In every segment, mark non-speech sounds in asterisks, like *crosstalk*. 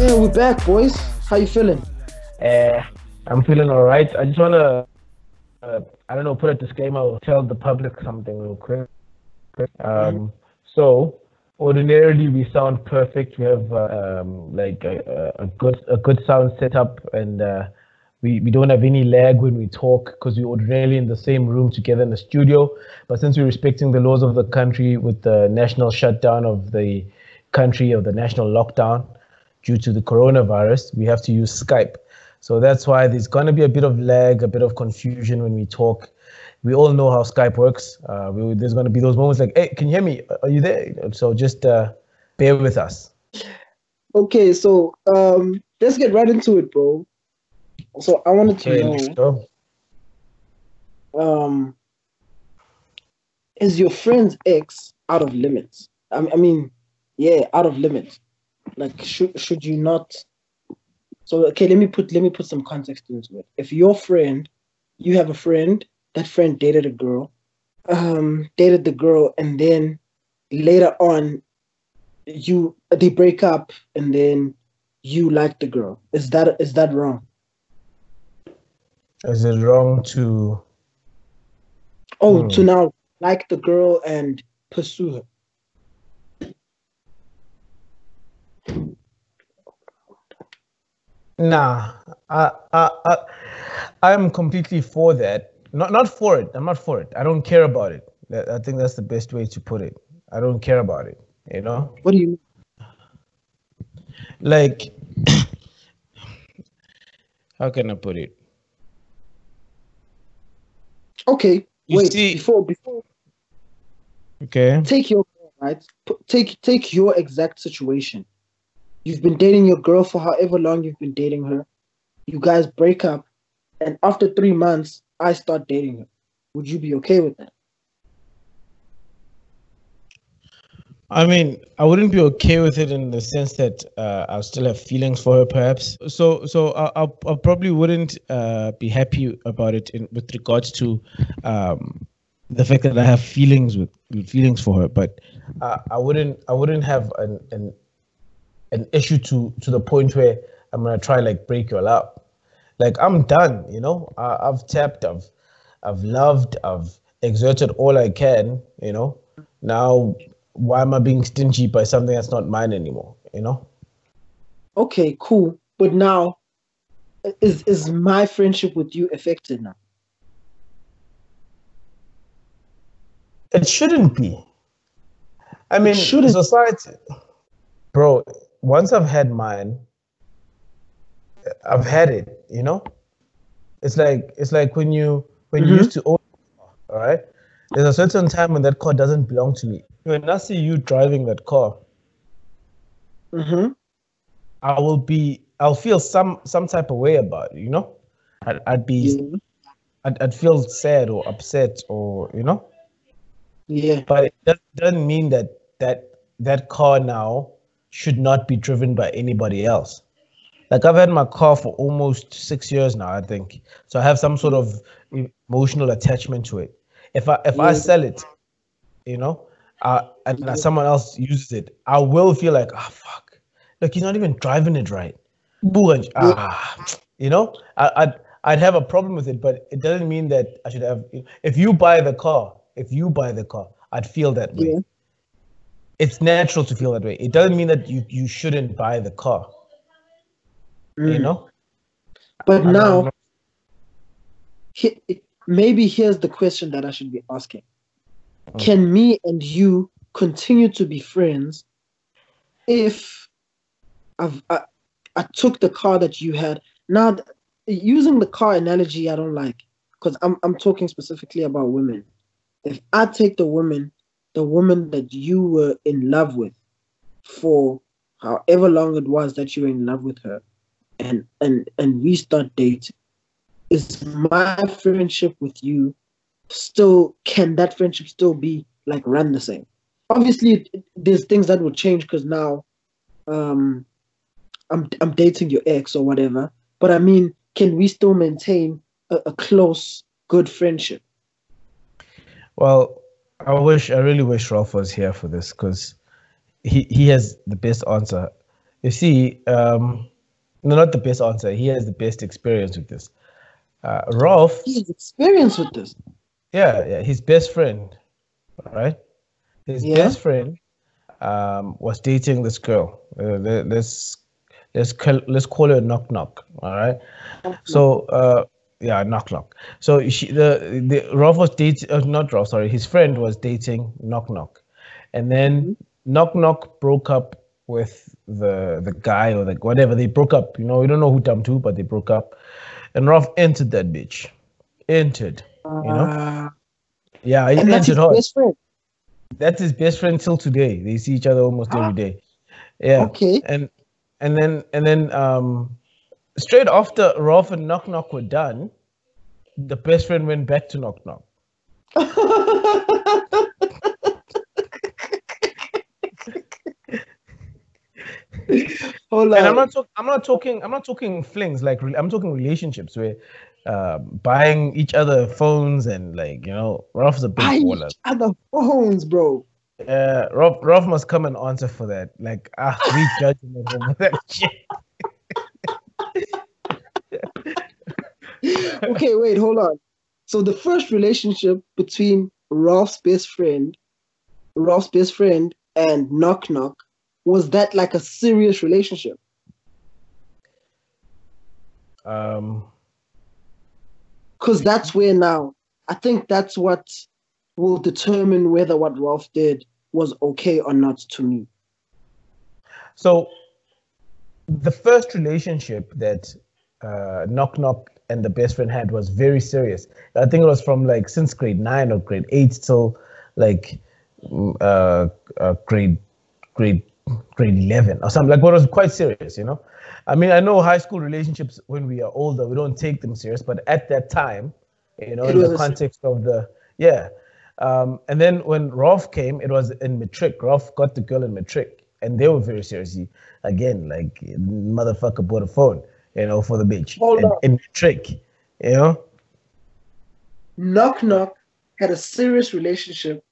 Yeah, we're back, boys. How you feeling? Uh, I'm feeling all right. I just want to, uh, I don't know, put a disclaimer or tell the public something real quick. Um, So, ordinarily we sound perfect. We have uh, um, like a, a good a good sound setup, and uh, we we don't have any lag when we talk because we're ordinarily in the same room together in the studio. But since we're respecting the laws of the country with the national shutdown of the country of the national lockdown due to the coronavirus, we have to use Skype. So that's why there's going to be a bit of lag, a bit of confusion when we talk. We all know how Skype works. Uh, we, there's going to be those moments like, hey, can you hear me? Are you there? So just uh, bear with us. Okay, so um, let's get right into it, bro. So I wanted Okay, to let's know, um, is your friend's ex out of limits? I, I mean, yeah, out of limits. Like, should should you not? So okay, let me put let me put some context into it. If your friend, you have a friend, that friend dated a girl, um, dated the girl, and then later on, you they break up, and then you like the girl. Is that is that wrong? Is it wrong to? Oh, Hmm. to now like the girl and pursue her. Nah, I, I, I, I'm completely for that. Not, not for it. I'm not for it. I don't care about it. I think that's the best way to put it. I don't care about it. You know, What do you like, *coughs* how can I put it? Okay, You wait. see- before before Okay. take your right. Take take your exact situation. You've been dating your girl for however long you've been dating her. You guys break up, and after three months, I start dating her. Would you be okay with that? I mean, I wouldn't be okay with it in the sense that uh, I'll still have feelings for her, perhaps. So, so I, I, I probably wouldn't uh, be happy about it in, with regards to um, the fact that I have feelings with feelings for her. But uh, I wouldn't, I wouldn't have an, an an issue to to the point where I'm gonna try like break you all up. Like I'm done, you know. I, I've tapped, I've I've loved, I've exerted all I can, you know. Now, why am I being stingy by something that's not mine anymore? You know. Okay, cool. But now, is is my friendship with you affected now? It shouldn't be. I mean, shouldn't. society, bro. Once I've had mine, I've had it. You know, it's like it's like when you when you Mhm. used to own, all right. There's a certain time when that car doesn't belong to me. When I see you driving that car, Mm-hmm. I will be, I'll feel some some type of way about it. You know, I'd, I'd be, Yeah. I'd, I'd feel sad or upset or you know. yeah. but it doesn't mean that that that car now should not be driven by anybody else. Like i've had my car for almost six years now i think. So i have some sort of emotional attachment to it. If i if i sell it you know uh, and Yeah. someone else uses it i will feel like ah fuck. Look he's not even driving it right. Ah you know? I, i'd i'd have a problem with it but it doesn't mean that i should have if you buy the car if you buy the car i'd feel that way. It's natural to feel that way it doesn't mean that you you shouldn't buy the car you Mm. know But I now, he, maybe here's the question that I should be asking: Mm. Can me and you continue to be friends if I've I, I took the car that you had? Now, using the car analogy, I don't like because I'm I'm talking specifically about women. If I take the woman, the woman that you were in love with for however long it was that you were in love with her, and and and we start dating. Is my friendship with you still can that friendship still be like run the same? Obviously there's things that will change because now um i'm i'm dating your ex or whatever but i mean can we still maintain a, a close good friendship? Well, I wish, I really wish Ralph was here for this because he, he has the best answer. you see, um, no, not the best answer. He has the best experience with this. Uh, Rolf. He has experience with this. Yeah, yeah. His best friend, right? His yeah. best friend um, was dating this girl. Uh, let's let's call, let's call her Knock Knock. All right. So uh, yeah, Knock Knock. So she the the Rolf was dating uh, not Rolf, sorry, his friend was dating Knock Knock, and then mm-hmm. Knock Knock broke up with the the guy or the whatever. They broke up. You know, we don't know who dumped who, but they broke up. And Rolf entered that bitch. Entered. You know? Uh, yeah, he and entered her. Best friend. That's his best friend till today. They see each other almost every day. Yeah. Okay. And and then and then um straight after Rolf and Knock Knock were done, the best friend went back to Knock Knock. *laughs* Hold on. And I'm not talking. I'm not talking. I'm not talking flings. Like I'm talking relationships where uh, buying each other phones and like you know, Rolf's a big buying baller. Each other phones, bro. Yeah, Rolf, Rolf must come and answer for that. Like ah, we judging him over that *laughs* shit. *laughs* okay, wait, hold on. So the first relationship between Ralph's best friend, Ralph's best friend, and Knock Knock was that like a serious relationship? Um, because that's where now I think that's what will determine whether what Ralph did was okay or not to me. So, the first relationship that uh, Knock Knock and the best friend had was very serious. I think it was from like since grade nine or grade eight till like mm, uh, uh, grade grade grade 11 or something. Like what was quite serious you know? I mean i know high school relationships when we are older we don't take them serious but at that time you know it in the context of the yeah. Um, and then when Rolf came it was in matric. Rolf got the girl in matric and they were very seriously again like motherfucker bought a phone you know for the bitch Hold in, in matric you know knock knock had a serious relationship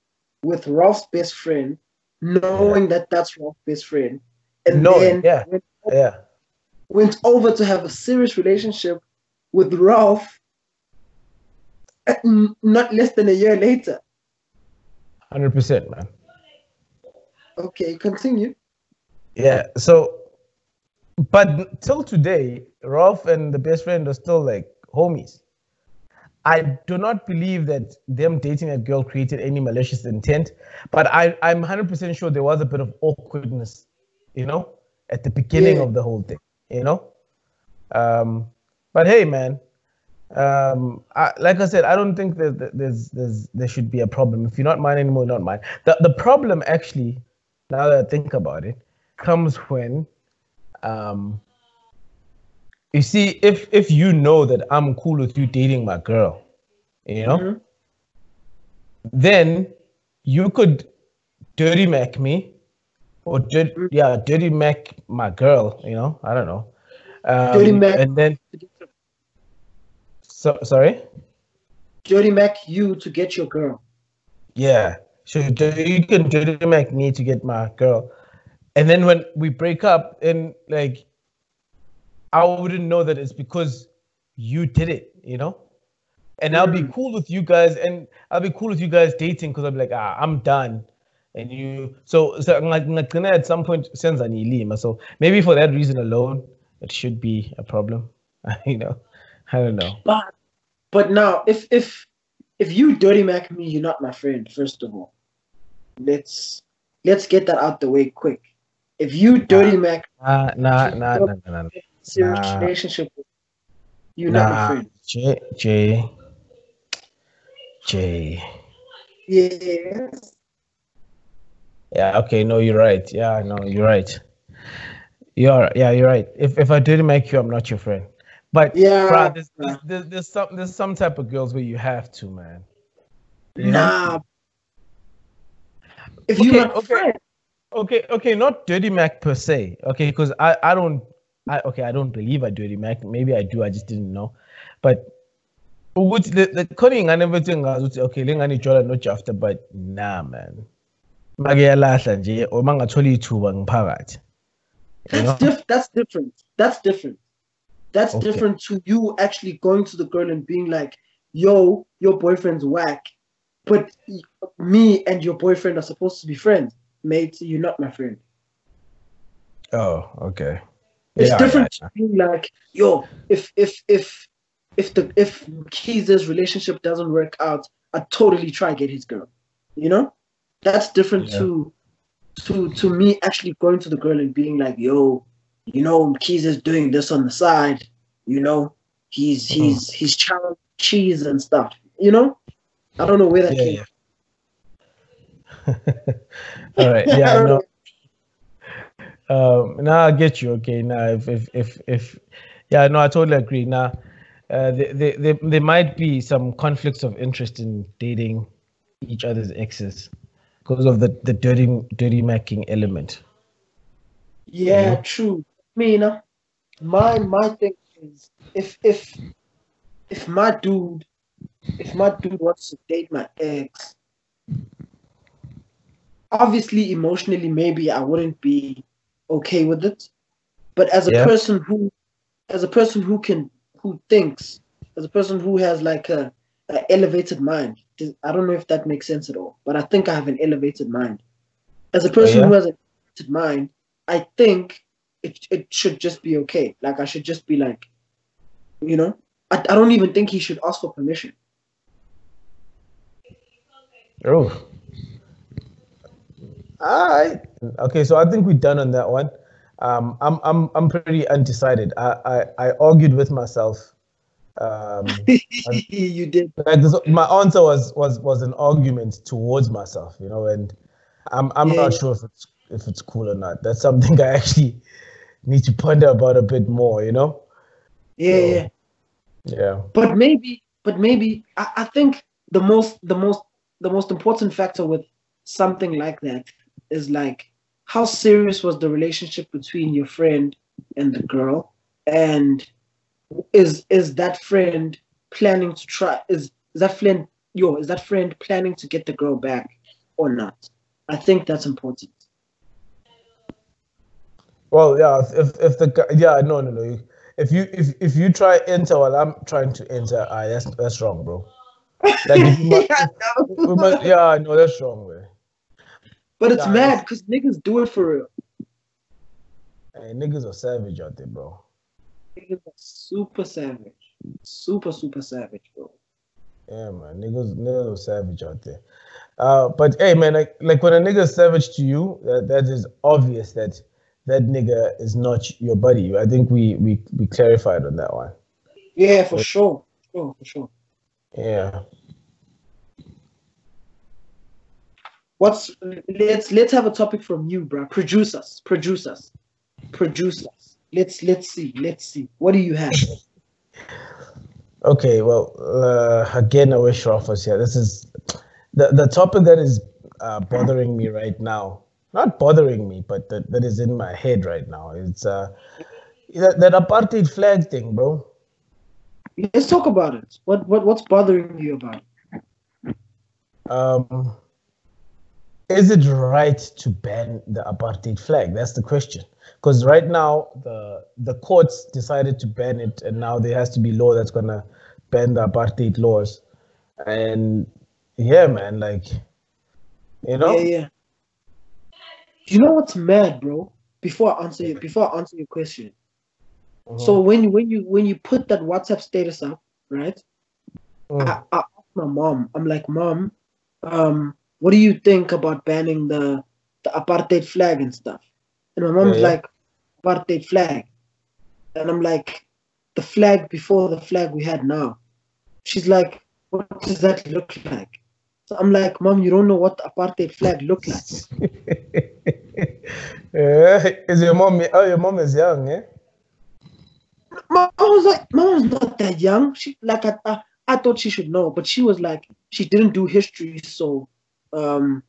with Ralph's best friend knowing yeah. that that's Ralph's best friend, and knowing, then yeah, went over, yeah, went over to have a serious relationship with Ralph. Not less than a year later. Hundred percent, man. Okay, continue. Yeah. So, but till today, Rolf and the best friend are still like homies. I do not believe that them dating a girl created any malicious intent, but I, I'm 100% sure there was a bit of awkwardness, you know, at the beginning yeah. of the whole thing, you know. Um, but hey, man, um, I, like I said, I don't think that there's, there's there should be a problem. If you're not mine anymore, not mine. The the problem actually, now that I think about it, comes when um, you see, if if you know that I'm cool with you dating my girl, you know, mm-hmm. then you could dirty mac me, or did mm-hmm. yeah, dirty mac my girl. You know, I don't know. Um, dirty mac, and then. So sorry. Dirty mac you to get your girl. Yeah, so you can dirty mac me to get my girl, and then when we break up, and like I wouldn't know that it's because you did it, you know? And mm. I'll be mm. cool with you guys and I'll be cool with you guys dating because I'm like, ah, I'm done. And you so so like at some point sends an lima. So maybe for that reason alone, it should be a problem. *laughs* you know. I don't know. But but now if if if you dirty mac me, you're not my friend, first of all. Let's let's get that out the way quick. If you dirty nah, mac nah, nah, nah, nah, nah, nah serious nah. relationship with you, nah, not friend. J J J. Yes. Yeah. Okay. No, you're right. Yeah. No, you're right. You're yeah. You're right. If if I didn't make you, I'm not your friend. But yeah, bro, there's, there's, there's, there's, some there's some type of girls where you have to, man. You nah. Know? If you okay, okay. Friend. Okay, okay, not dirty Mac per se. Okay, because I, I don't I, okay, I don't believe I do it. Maybe I do. I just didn't know. But ukuthi the khona iy'ngane bethu engazi ukuthi okay le ngane ijola nojafta but nah man make yalahla nje uma ngathola ithuba ngiphakathi That's diff- That's different. That's different. That's Okay. different to you actually going to the girl and being like, "Yo, your boyfriend's whack," but me and your boyfriend are supposed to be friends, mate. You're not my friend. Oh, okay. It's Yeah, different yeah, to being like, "Yo, if if if if the if Keys' relationship doesn't work out, I totally try to get his girl." You know, that's different Yeah. to to to me actually going to the girl and being like, "Yo, you know, Keys is doing this on the side. You know, he's Mm-hmm. he's he's chowing cheese and stuff. You know, I don't know where that Yeah, came. yeah. All right. *laughs* Yeah. No. Um, now I get you. Okay. Now, if if if if, yeah, no, I totally agree. Now, uh, there, there, there, might be some conflicts of interest in dating each other's exes because of the the dirty dirty macking element. Yeah, Yeah. true. I mean, uh, my my thing is if if if my dude if my dude wants to date my ex, obviously emotionally maybe I wouldn't be okay with it. But as a Yeah. person who as a person who can who thinks, as a person who has like a, a elevated mind, I don't know if that makes sense at all, but I think I have an elevated mind. As a person yeah? who has an elevated mind, I think it it should just be okay. Like I should just be like, you know, I, I don't even think he should ask for permission. Oh. All right. Okay, so I think we're done on that one. Um, I'm I'm I'm pretty undecided. I I, I argued with myself. Um, *laughs* you did. like this, my answer was was was an argument towards myself, you know, and I'm I'm Yeah, not sure if it's if it's cool or not. That's something *laughs* I actually need to ponder about a bit more, you know. Yeah, So- yeah. Yeah. But maybe, but maybe I, I think the most the most the most important factor with something like that is like how serious was the relationship between your friend and the girl and is is that friend planning to try is, is that friend yo is that friend planning to get the girl back or not i think that's important Well, yeah. If if, the guy, yeah, no, no, no. If you if if you try enter while I'm trying to enter, ah, that's that's wrong, bro. Like *laughs* Yeah, must, yeah, no, that's wrong, man. But it's Yeah, mad because niggas do it for real Hey, niggas are savage out there, bro. niggas are super savage super super savage bro Yeah, man, niggas, niggas are savage out there. Uh, but hey, man, like, like when a nigga is savage to you, that, that is obvious that that nigga is not your buddy. I think we we we clarified on that one. Yeah, for sure. Sure, for sure. Yeah. What's let's let's have a topic from you, bro. Produce us. Produce us. Produce us. Let's let's see. Let's see. What do you have? Okay, well, uh, again, I wish Ralph was here. This is the, the topic that is uh, bothering me right now. Not bothering me, but that, that is in my head right now. It's uh, that, that apartheid flag thing, bro. Let's talk about it. What what what's bothering you about it? Um, is it right to ban the apartheid flag? That's the question. Because right now the the courts decided to ban it, and now there has to be law that's gonna ban the apartheid laws. And yeah, man, like you know, Yeah, yeah. You know what's mad, bro? Before I answer you, before I answer your question. Mhm. So when you when you when you put that WhatsApp status up, right? Mm. I, I asked my mom. I'm like, mom, um, what do you think about banning the the apartheid flag and stuff? And my mom's Yeah, yeah. like, apartheid flag, and I'm like, the flag before the flag we had now. She's like, what does that look like? So I'm like, mom, you don't know what the apartheid flag look like. yeah, *laughs* is your mom? Oh, your mom is young, eh? Mom was like, mom's not that young. She like I, I I thought she should know, but she was like, she didn't do history, so um,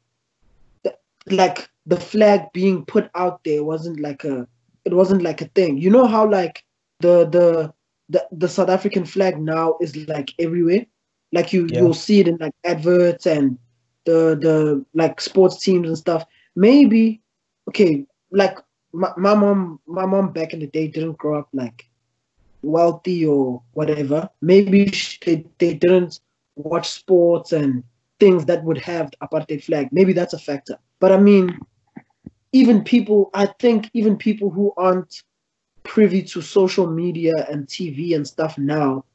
th- like the flag being put out there wasn't like a, it wasn't like a thing. You know how like the the the, the South African flag now is like everywhere. Like you Yeah. you'll see it in like adverts and the the like sports teams and stuff. Maybe okay, like my, my mom, my mom back in the day didn't grow up like wealthy or whatever. Maybe they, they didn't watch sports and things that would have the apartheid flag. Maybe that's a factor. But I mean, even people, I think even people who aren't privy to social media and TV and stuff now,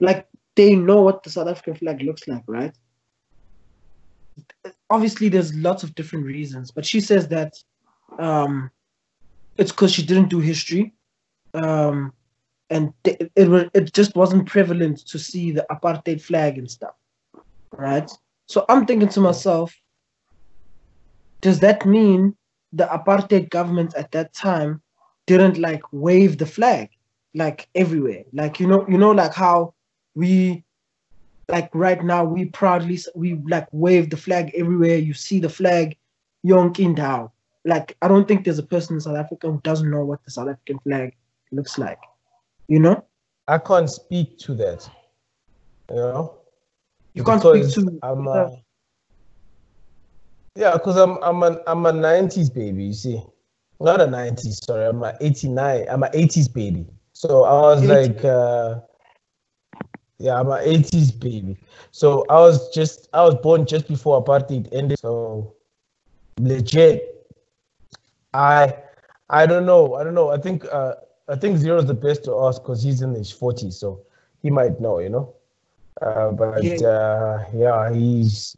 like they know what the South African flag looks like, right? Obviously, there's lots of different reasons, but she says that um, it's because she didn't do history, um, and it, it it just wasn't prevalent to see the apartheid flag and stuff, right? So I'm thinking to myself, does that mean the apartheid government at that time didn't like wave the flag like everywhere? Like you know, you know, like how we like right now we proudly we like wave the flag everywhere. You see the flag, yonking down. Like I don't think there's a person in South Africa who doesn't know what the South African flag looks like. You know? I can't speak to that. You know? You can't speak to. I'm a, yeah, because I'm I'm a I'm a '90s baby. You see, not a '90s. Sorry, I'm a '89. I'm a '80s baby. So I was 80. like, uh, yeah, I'm a '80s baby. So I was just I was born just before apartheid ended. So legit, I I don't know. I don't know. I think uh, I think Zero is the best to ask because he's in his 40s, so he might know. You know. Uh, but yeah. Uh, yeah, he's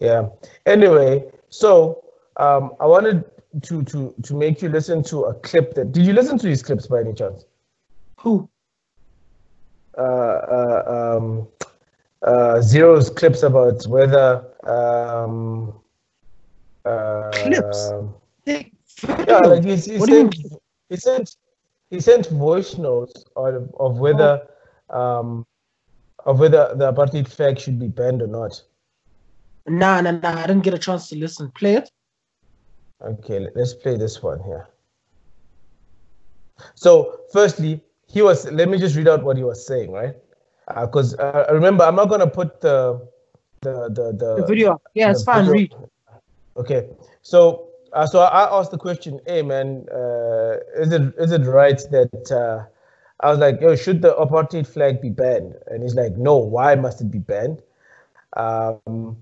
yeah. Anyway, so um, I wanted to to to make you listen to a clip that. Did you listen to his clips by any chance? Who? Uh, uh, um, uh, Zero's clips about whether um, uh, clips. Yeah, like he, he sent he sent he sent voice notes of, of whether oh. um, of whether the apartheid flag should be banned or not. Nah, nah, nah. I didn't get a chance to listen. Play it. Okay, let's play this one here. So, firstly, he was. Let me just read out what he was saying, right? Because uh, uh, remember, I'm not gonna put the the the the, the video. Yeah, it's fine. Video. Read. Okay, so uh, so I asked the question, hey man, uh, is it is it right that uh, I was like, yo, should the apartheid flag be banned? And he's like, no, why must it be banned? Um,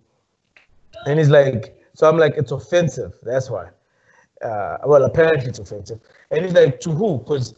and he's like, so I'm like, it's offensive. That's why. Uh, well, apparently it's offensive. And he's like, to who? Because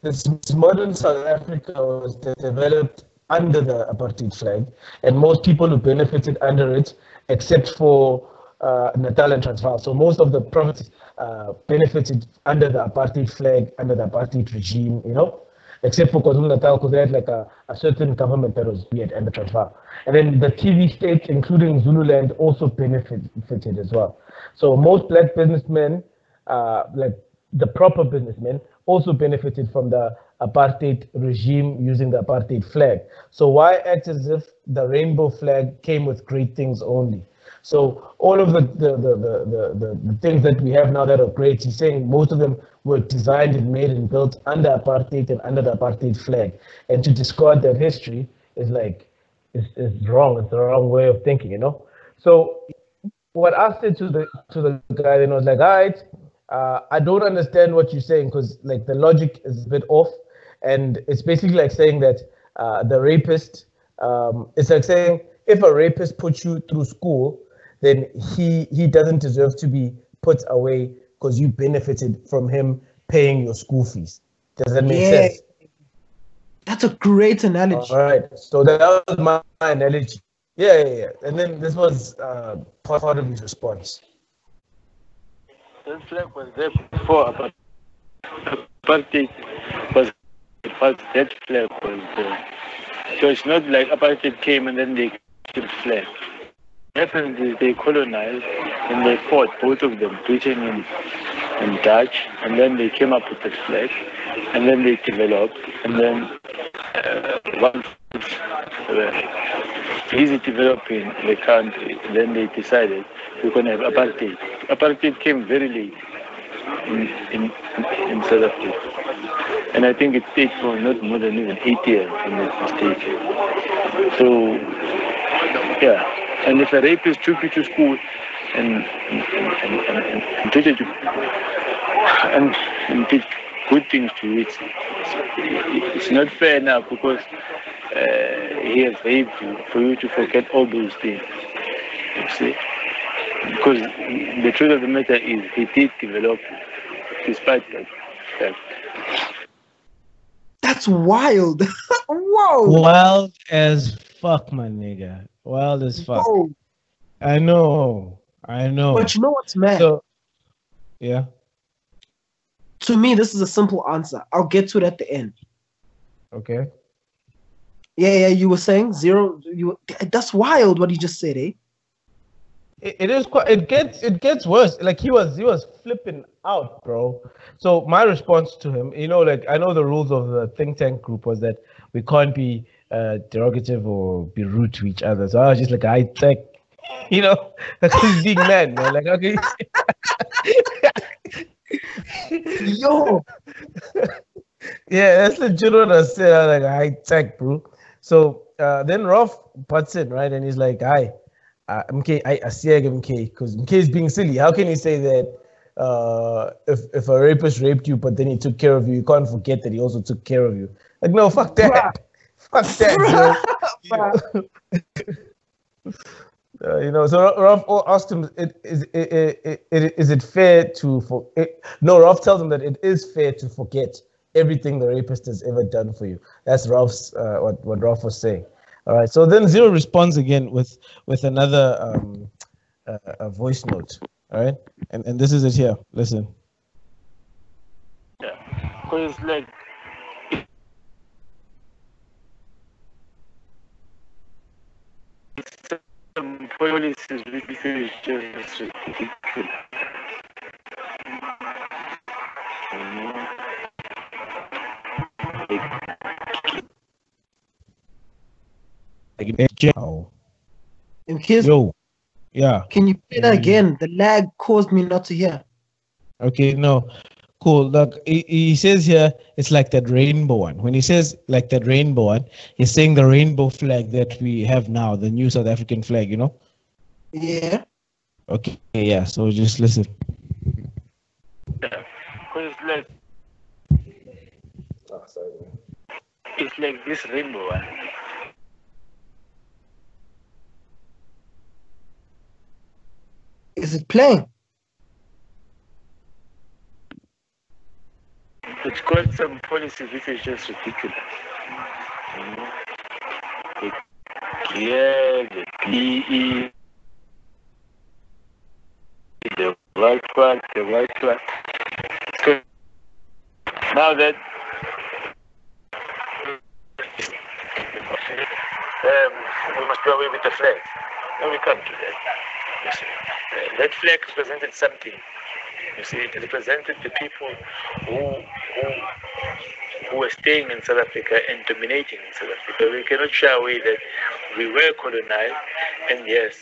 this modern South Africa was developed under the apartheid flag, and most people who benefited under it, except for uh, Natal and Transvaal. So most of the provinces uh, benefited under the apartheid flag, under the apartheid regime, you know except for KwaZulu Natal, because they had like a, a certain government that was weird and the Transvaal. And then the TV states, including Zululand, also benefited as well. So most black businessmen, uh, like the proper businessmen, also benefited from the apartheid regime using the apartheid flag. So why act as if the rainbow flag came with great things only? So all of the the, the, the, the, the things that we have now that are great, he's saying most of them were designed and made and built under apartheid and under the apartheid flag. And to discard that history is like, is, is wrong. It's the wrong way of thinking, you know? So what I said to the to the guy, then I was like, all right, uh, I don't understand what you're saying because like the logic is a bit off. And it's basically like saying that uh, the rapist, um, it's like saying if a rapist puts you through school, then he he doesn't deserve to be put away because you benefited from him paying your school fees. Does that make yeah. sense? That's a great analogy. All right. So that was my, analogy. Yeah, yeah, yeah. And then this was uh, part, part of his response. This flag was there before, but apartheid was that flag was there. So it's not like apartheid came and then they killed flag happened is they colonized and they fought, both of them, Britain and, and Dutch, and then they came up with the flag, and then they developed, and then uh, once uh, easy developing the country, then they decided we're going to have apartheid. Apartheid came very late in, in, in South Africa. And I think it stayed for not more than even eight years in the state. So, yeah. And if a rapist took you to school, and and, and, and, and did it and, and did good things to it. It's not fair now because uh, he has raped you for you to forget all those things. You see? Because the truth of the matter is he did develop despite that fact. That's wild. *laughs* Whoa. Wild as fuck, my nigga. Wild as fuck. Whoa. I know. I know. But you know what's mad? So, yeah. to me, this is a simple answer. I'll get to it at the end. Okay. Yeah, yeah. You were saying zero. You. That's wild. What he just said, eh? It, it is quite. It gets. It gets worse. Like he was. He was flipping out, bro. So my response to him, you know, like I know the rules of the think tank group was that we can't be uh, derogative or be rude to each other. So I was just like, I think, you know, *laughs* like he's being man, man. Like okay. *laughs* Yo. yeah, that's legit what I said. I was like, I tech, bro. So uh, then Rolf puts in, right? And he's like, hi, uh, MK, I, I see MK, because MK is being silly. How can you say that uh, if, if a rapist raped you, but then he took care of you, you can't forget that he also took care of you? Like, no, fuck that. Fuck that, bro. Uh, *laughs* you know, so Ralph asked him, it, is, it, it, it, is it fair to, for, it, no, Ralph tells him that it is fair to forget everything the rapist has ever done for you. That's Rolf's, uh, what, what Rolf was saying. All right, so then Zero responds again with, with another um, uh, a voice note. All right, and, and this is it here. Listen. Yeah, because like some policies which is just ridiculous. You know? Oh. In case, Yo, yeah. can you play that mm. again? The lag caused me not to hear. Okay, no, cool. Look, he, he says here it's like that rainbow one. When he says like that rainbow one, he's saying the rainbow flag that we have now, the new South African flag. You know? Yeah. Okay, yeah. So just listen. Yeah, because like it's like this rainbow one. Is it playing? It's got some policies which is just ridiculous. Know? The yeah, the PE, the white one, the white one. So now that um, we must do away with the flag. No, we can't do that. That flag represented something. You see, it represented the people who who who were staying in South Africa and dominating in South Africa. We cannot shy away that we were colonized, and yes,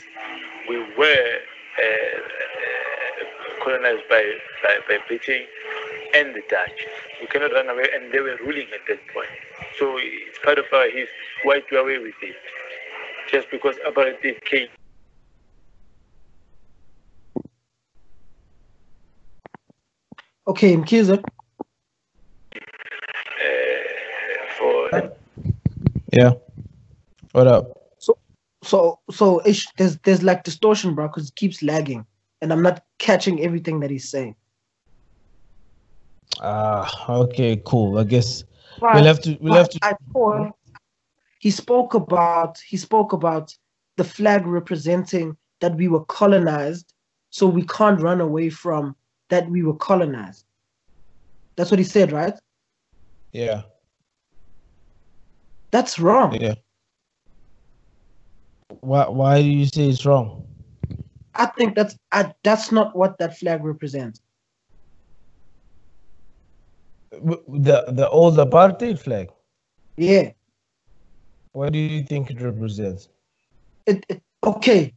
we were uh, uh, colonized by, by by Britain and the Dutch. We cannot run away, and they were ruling at that point. So it's part of our history. Why do away with it? Just because apartheid came. Okay, Mkiza. uh, for Yeah. What up? So, so ish, there's there's like distortion, bro, because it keeps lagging, and I'm not catching everything that he's saying. Ah, okay, cool. I guess But- we'll have to we'll have to. I thought he spoke about he spoke about the flag representing that we were colonized, so we can't run away from that we were colonized. That's what he said, right? Yeah, That's wrong. yeah. Why why do you say it's wrong? I think that's I, that's not what that flag represents. The the old apartheid flag. Yeah. What do you think it represents? It, it okay.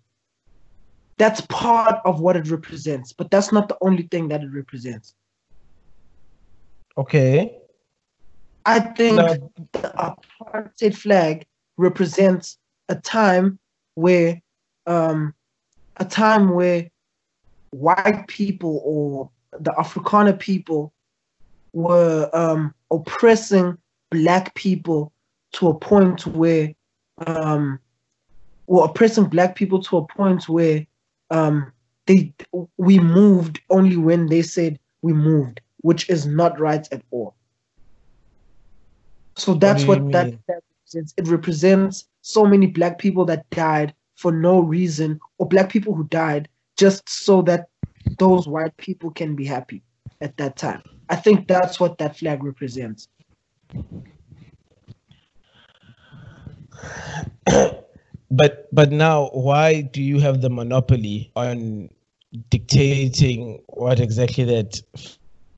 That's part of what it represents, but that's not the only thing that it represents. Okay. I think Now, the apartheid flag represents a time where um, a time where white people or the Afrikaner people were um, oppressing black people to a point where um, were oppressing black people to a point where um, they we moved only when they said we moved, which is not right at all. So that's what, what that, that represents. It represents so many black people that died for no reason, or black people who died just so that those white people can be happy at that time. I think that's what that flag represents. *coughs* but but now why do you have the monopoly on dictating what exactly that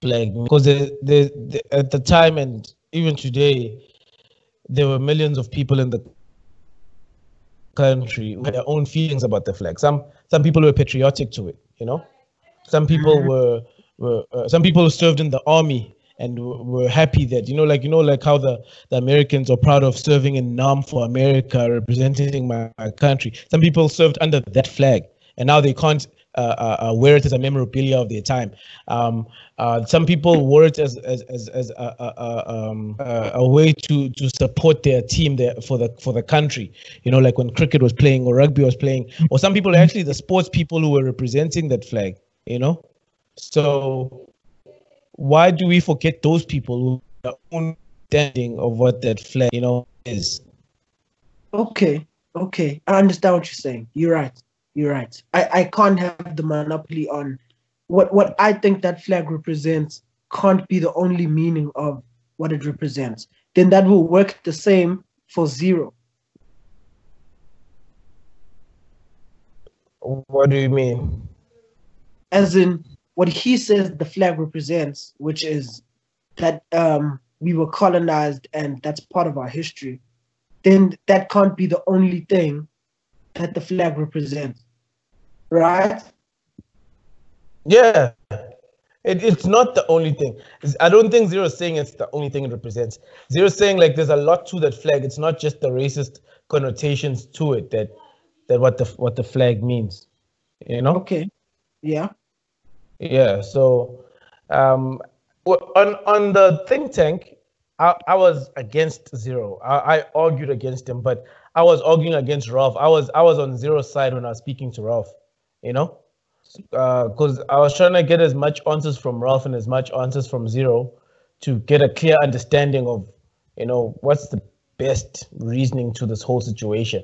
flag means? because the, the, the, at the time and even today there were millions of people in the country who had their own feelings about the flag some some people were patriotic to it you know some people mm-hmm. were were uh, some people served in the army and we're happy that you know like you know like how the, the americans are proud of serving in nam for america representing my, my country some people served under that flag and now they can't uh, uh, uh wear it as a memorabilia of their time. Um, uh, some people wore it as as as, as a, a, um, a, way to to support their team there for the for the country. You know, like when cricket was playing or rugby was playing, or some people are actually the sports people who were representing that flag. You know, so why do we forget those people who are understanding of what that flag, you know, is? Okay, okay, I understand what you're saying. You're right. You're right. I, I can't have the monopoly on what what I think that flag represents can't be the only meaning of what it represents. Then that will work the same for zero. What do you mean? As in, what he says the flag represents, which is that um, we were colonized and that's part of our history, then that can't be the only thing that the flag represents, right? Yeah, it, it's not the only thing. I don't think Zero is saying it's the only thing it represents. Zero saying like there's a lot to that flag. It's not just the racist connotations to it that that what the what the flag means. You know? Okay. Yeah. Yeah. So, um, on on the think tank, I, I was against Zero. I, I argued against him, but I was arguing against Ralph. I was I was on Zero's side when I was speaking to Ralph. You know, because uh, I was trying to get as much answers from Ralph and as much answers from Zero to get a clear understanding of, you know, what's the best reasoning to this whole situation.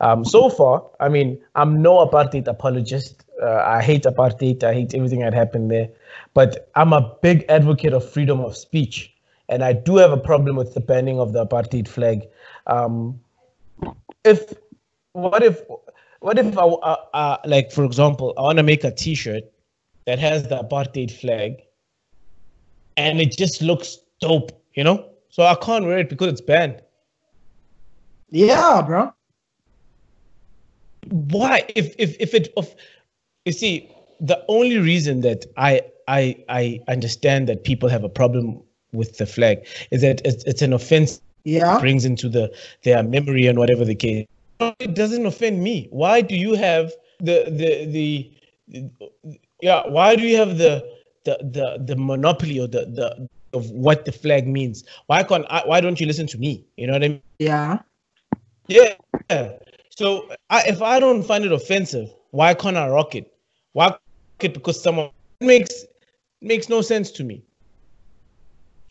Um, so far, I mean, I'm no apartheid apologist. Uh, I hate apartheid. I hate everything that happened there. But I'm a big advocate of freedom of speech. And I do have a problem with the banning of the apartheid flag. Um, if what if what if I, uh, uh, like for example I want to make a T-shirt that has the apartheid flag, and it just looks dope, you know? So I can't wear it because it's banned. Yeah, bro. Why? If if if it if you see the only reason that I I I understand that people have a problem with the flag is that it's, it's an offense. Yeah. Brings into the their memory and whatever the case. It doesn't offend me. Why do you have the the the, the yeah? Why do you have the the the the monopoly or the the of what the flag means? Why can't I, why don't you listen to me? You know what I mean? Yeah. Yeah. So I, if I don't find it offensive, why can't I rock it? Why it because someone makes makes no sense to me.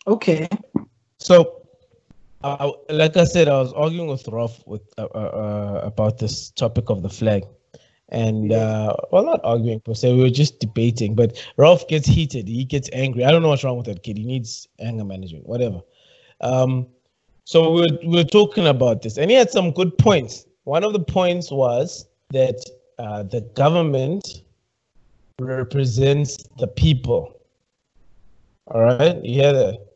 Okay. So, uh, like I said, I was arguing with Ralph with uh, uh, uh about this topic of the flag, and uh, well, not arguing per se. We were just debating. But Ralph gets heated. He gets angry. I don't know what's wrong with that kid. He needs anger management. Whatever. Um, so we we're, we are talking about this, and he had some good points. One of the points was that uh, the government represents the people. All right, you hear that?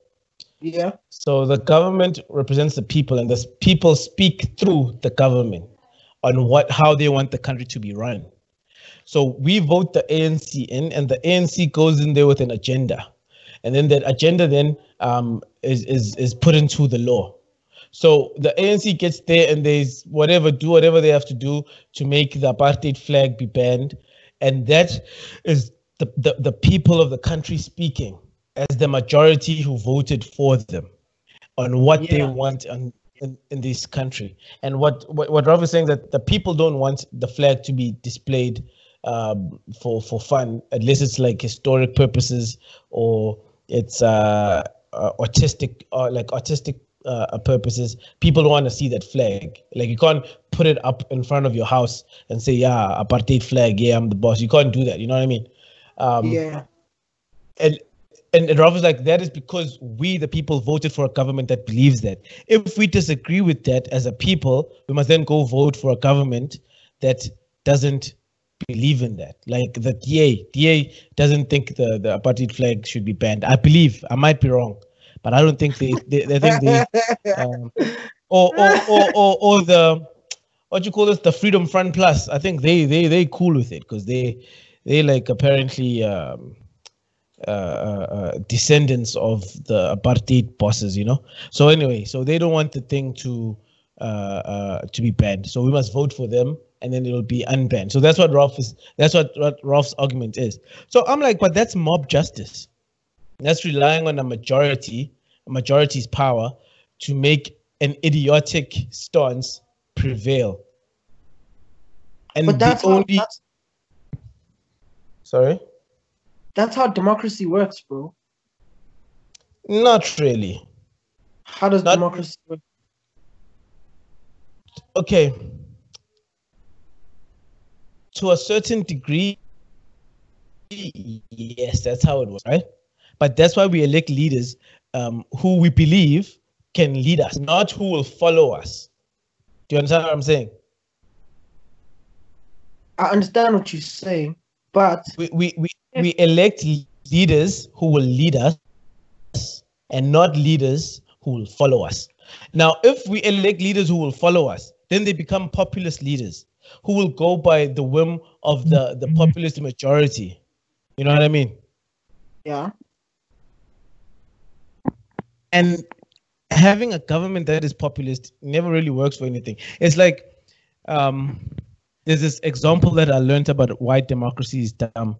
Yeah. So the government represents the people, and the people speak through the government on what how they want the country to be run. So we vote the ANC in, and the ANC goes in there with an agenda, and then that agenda then um, is is is put into the law. So the ANC gets there and they whatever do whatever they have to do to make the apartheid flag be banned, and that is the, the, the people of the country speaking as the majority who voted for them on what yeah. they want in, in, in, this country. And what, what, what Ralph is saying that the people don't want the flag to be displayed um, for, for fun, unless it's like historic purposes or it's uh, uh, autistic or like artistic uh, purposes. People want to see that flag. Like you can't put it up in front of your house and say, "Yeah, apartheid flag. Yeah, I'm the boss." You can't do that. You know what I mean? Um, yeah. And and, and Ralph is like, that is because we, the people, voted for a government that believes that. If we disagree with that as a people, we must then go vote for a government that doesn't believe in that. Like the DA, DA doesn't think the, the apartheid flag should be banned. I believe, I might be wrong, but I don't think they, they, they think they, *laughs* um, or, or, or, or, or the, what you call this, the Freedom Front Plus. I think they, they, they cool with it because they, they like apparently, um, uh, uh, uh, descendants of the apartheid bosses, you know. So anyway, so they don't want the thing to uh, uh, to be banned. So we must vote for them, and then it'll be unbanned. So that's what Ralph is. That's what, what Ralph's argument is. So I'm like, but that's mob justice. That's relying on a majority, a majority's power, to make an idiotic stance prevail. And but that's only. How, that's... Sorry. That's how democracy works, bro. Not really. How does Not democracy work? Okay. To a certain degree, yes, that's how it works, right? But that's why we elect leaders um, who we believe can lead us, not who will follow us. Do you understand what I'm saying? I understand what you're saying, but we, we, we we elect leaders who will lead us and not leaders who will follow us. Now, if we elect leaders who will follow us, then they become populist leaders who will go by the whim of the, the populist majority. You know what I mean? Yeah. And having a government that is populist never really works for anything. It's like um, there's this example that I learned about why democracy is dumb.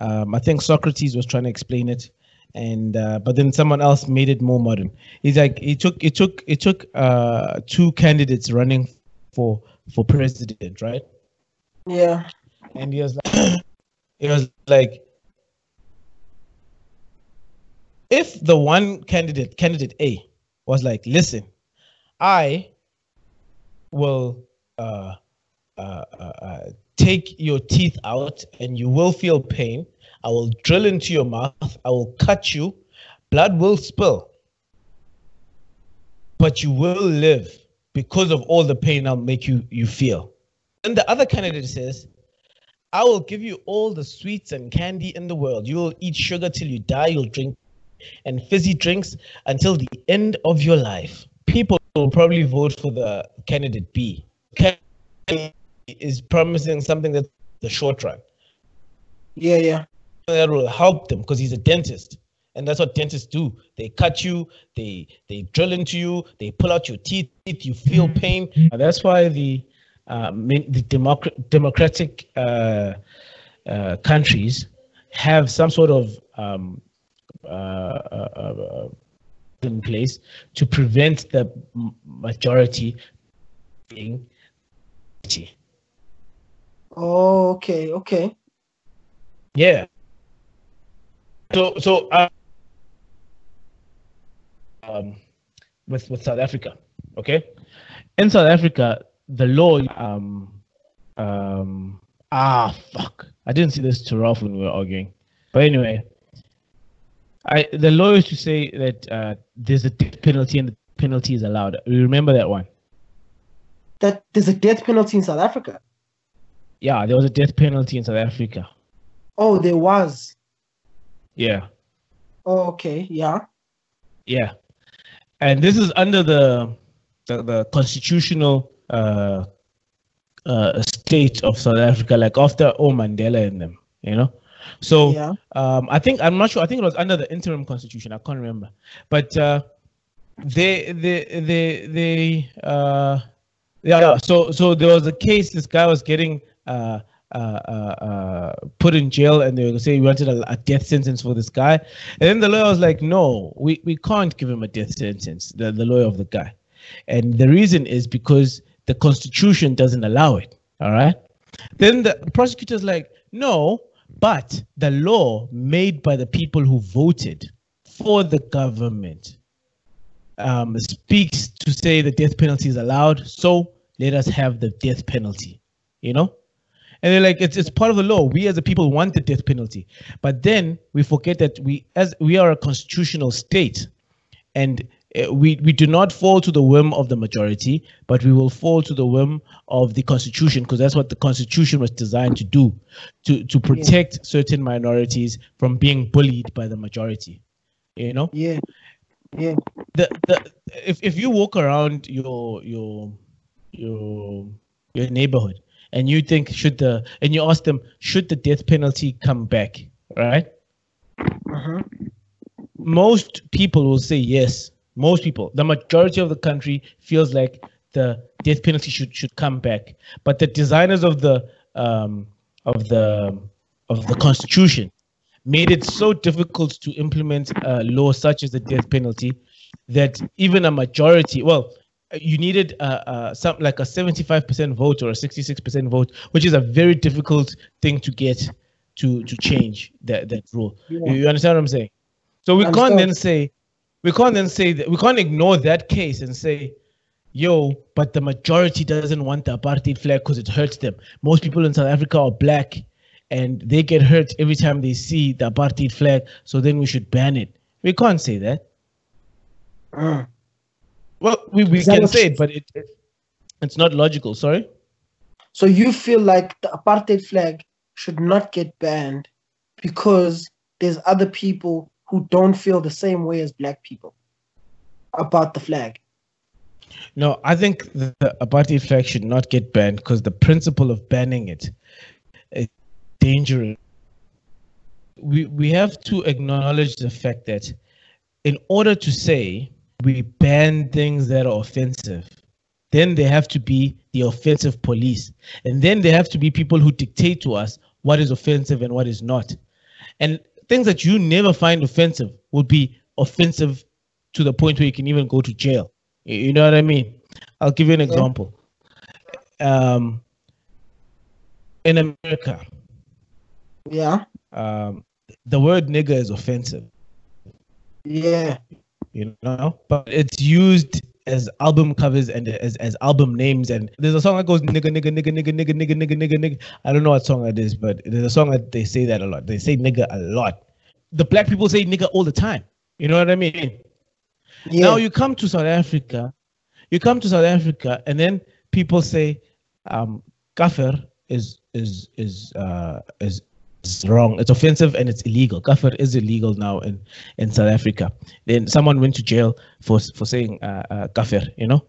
Um, I think Socrates was trying to explain it, and uh, but then someone else made it more modern. He's like it took it took it took uh, two candidates running for for president, right? Yeah. And he was like, *coughs* he was like, if the one candidate, candidate A, was like, listen, I will uh, uh, uh, uh take your teeth out and you will feel pain. I will drill into your mouth. I will cut you. Blood will spill. But you will live because of all the pain I'll make you, you feel. And the other candidate says, I will give you all the sweets and candy in the world. You will eat sugar till you die. You'll drink and fizzy drinks until the end of your life. People will probably vote for the candidate B is promising something that's the short run. Yeah, yeah. That will help them because he's a dentist. And that's what dentists do. They cut you, they they drill into you, they pull out your teeth, you feel mm-hmm. pain. And that's why the uh, the democrat, democratic uh, uh, countries have some sort of um, uh, uh, uh, in place to prevent the majority being Oh, okay, okay. Yeah. So, so uh, um, with with South Africa, okay. In South Africa, the law, um, um, ah, fuck, I didn't see this to Ralph when we were arguing, but anyway, I the law used to say that uh, there's a death penalty and the penalty is allowed. You remember that one? That there's a death penalty in South Africa. Yeah, there was a death penalty in South Africa. Oh, there was. Yeah. Oh, okay. Yeah. Yeah, and this is under the the, the constitutional uh, uh, state of South Africa, like after O Mandela and them, you know. So yeah. um, I think I'm not sure. I think it was under the interim constitution. I can't remember, but uh, they they they they uh, yeah. So so there was a case. This guy was getting uh, uh, uh, uh, put in jail and they were say we wanted a, a, death sentence for this guy. And then the lawyer was like, no, we, we can't give him a death sentence, the, the lawyer of the guy. And the reason is because the constitution doesn't allow it. All right. Then the prosecutor's like, no, but the law made by the people who voted for the government um, speaks to say the death penalty is allowed. So let us have the death penalty, you know? And they're like, it's, it's part of the law. We as a people want the death penalty. But then we forget that we as we are a constitutional state and we, we do not fall to the whim of the majority, but we will fall to the whim of the constitution because that's what the constitution was designed to do, to, to protect yeah. certain minorities from being bullied by the majority. You know? Yeah. Yeah. The the if, if you walk around your your your your neighborhood and you think should the and you ask them should the death penalty come back, right? Uh-huh. Most people will say yes. Most people, the majority of the country feels like the death penalty should should come back. But the designers of the um, of the of the constitution made it so difficult to implement a law such as the death penalty that even a majority, well, you needed uh, uh, something like a 75% vote or a 66% vote, which is a very difficult thing to get to to change that that rule. Yeah. You understand what I'm saying? So we can't then say we can't then say that we can't ignore that case and say, yo, but the majority doesn't want the apartheid flag because it hurts them. Most people in South Africa are black and they get hurt every time they see the apartheid flag, so then we should ban it. We can't say that. Uh. Well, we, we can say it, but it, it, it's not logical. Sorry. So you feel like the apartheid flag should not get banned because there's other people who don't feel the same way as black people about the flag. No, I think the apartheid flag should not get banned because the principle of banning it is dangerous. We we have to acknowledge the fact that in order to say we ban things that are offensive. Then they have to be the offensive police. And then they have to be people who dictate to us what is offensive and what is not. And things that you never find offensive would be offensive to the point where you can even go to jail. You know what I mean? I'll give you an example. Um, in America, yeah, um, the word nigger is offensive. Yeah, you know, but it's used as album covers and as, as album names. And there's a song that goes nigga, nigga, nigga, nigga, nigga, nigga, nigga, nigga, nigga. I don't know what song it is, but there's a song that they say that a lot. They say nigga a lot. The black people say nigga all the time. You know what I mean? Yeah. Now you come to South Africa, you come to South Africa, and then people say, um, kafir is is is uh is it's wrong. It's offensive and it's illegal. Kafir is illegal now in, in South Africa. Then someone went to jail for for saying uh, uh, kafir, you know.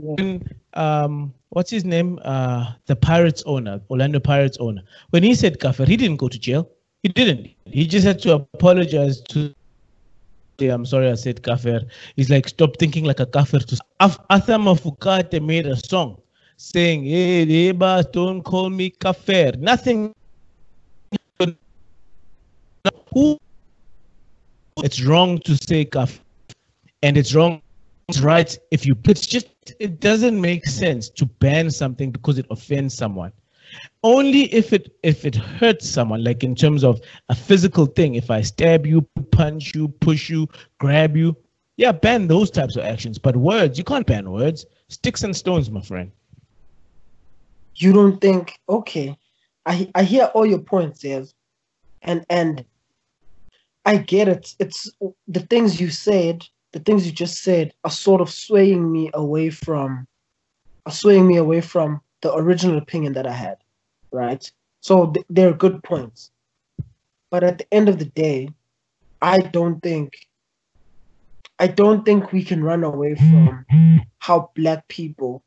When, um, what's his name? Uh, the Pirates owner, Orlando Pirates owner. When he said kafir, he didn't go to jail. He didn't. He just had to apologize to. I'm sorry I said kafir. He's like, stop thinking like a kafir. To Arthur made a song saying, "Hey, neighbors, don't call me kafir." Nothing who it's wrong to say kaf and it's wrong it's right if you it's just it doesn't make sense to ban something because it offends someone. Only if it if it hurts someone like in terms of a physical thing if i stab you punch you push you grab you yeah ban those types of actions. But words you can't ban words. Sticks and stones my friend. You don't think okay i i hear all your points yes. And and I get it. It's the things you said, the things you just said are sort of swaying me away from are swaying me away from the original opinion that I had. Right? So th- they're good points. But at the end of the day, I don't think I don't think we can run away from how black people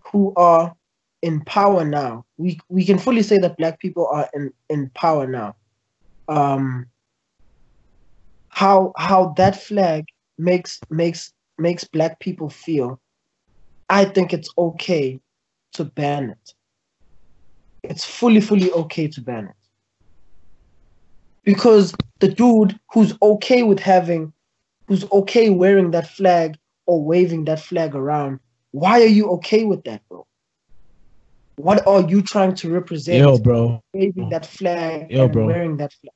who are in power now. We we can fully say that black people are in, in power now. Um how how that flag makes makes makes black people feel, I think it's okay to ban it. it's fully, fully okay to ban it. Because the dude who's okay with having, who's okay wearing that flag or waving that flag around, why are you okay with that, bro? What are you trying to represent? Yo, bro. Waving that flag Yo, and bro. wearing that flag.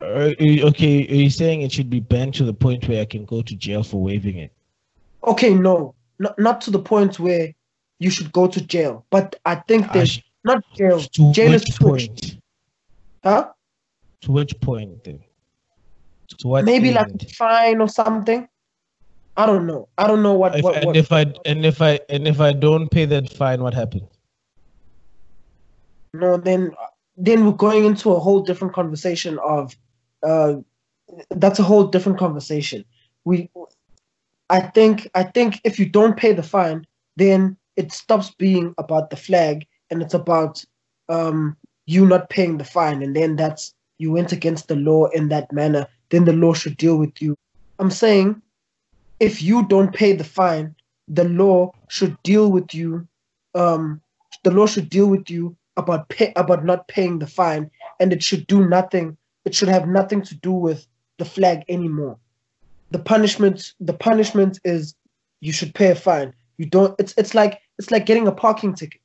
Uh, okay, are you saying it should be banned to the point where I can go to jail for waving it? Okay, no, not not to the point where you should go to jail, but I think there's not jail. to Jail is which switched, point? huh? To which point then? To what Maybe like end? a fine or something. I don't know. I don't know what if, what, and what if I and if I and if I don't pay that fine, what happens? no then then we're going into a whole different conversation of uh that's a whole different conversation. We I think I think if you don't pay the fine, then it stops being about the flag and it's about um you not paying the fine and then that's you went against the law in that manner, then the law should deal with you. I'm saying if you don't pay the fine, the law should deal with you. Um, the law should deal with you about pay, about not paying the fine, and it should do nothing. It should have nothing to do with the flag anymore. The punishment, the punishment is you should pay a fine. You don't. It's it's like it's like getting a parking ticket.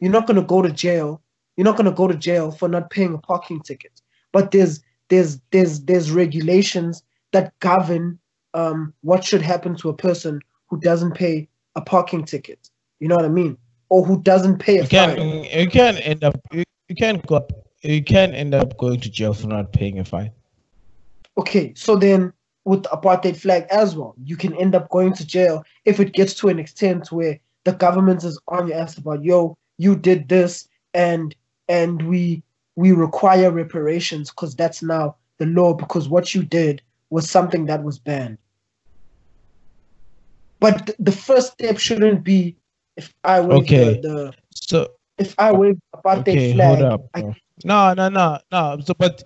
You're not gonna go to jail. You're not gonna go to jail for not paying a parking ticket. But there's there's there's there's regulations that govern um, what should happen to a person who doesn't pay a parking ticket. You know what I mean? Or who doesn't pay a You can fine. you can end up you, you can go up you can end up going to jail for not paying a fine. Okay, so then with the apartheid flag as well, you can end up going to jail if it gets to an extent where the government is on your ass about yo, you did this and and we we require reparations because that's now the law because what you did was something that was banned. But th- the first step shouldn't be if I wave Okay. the, the So if I wave the apartheid okay, flag. hold up. I- No, no, no, no. So, but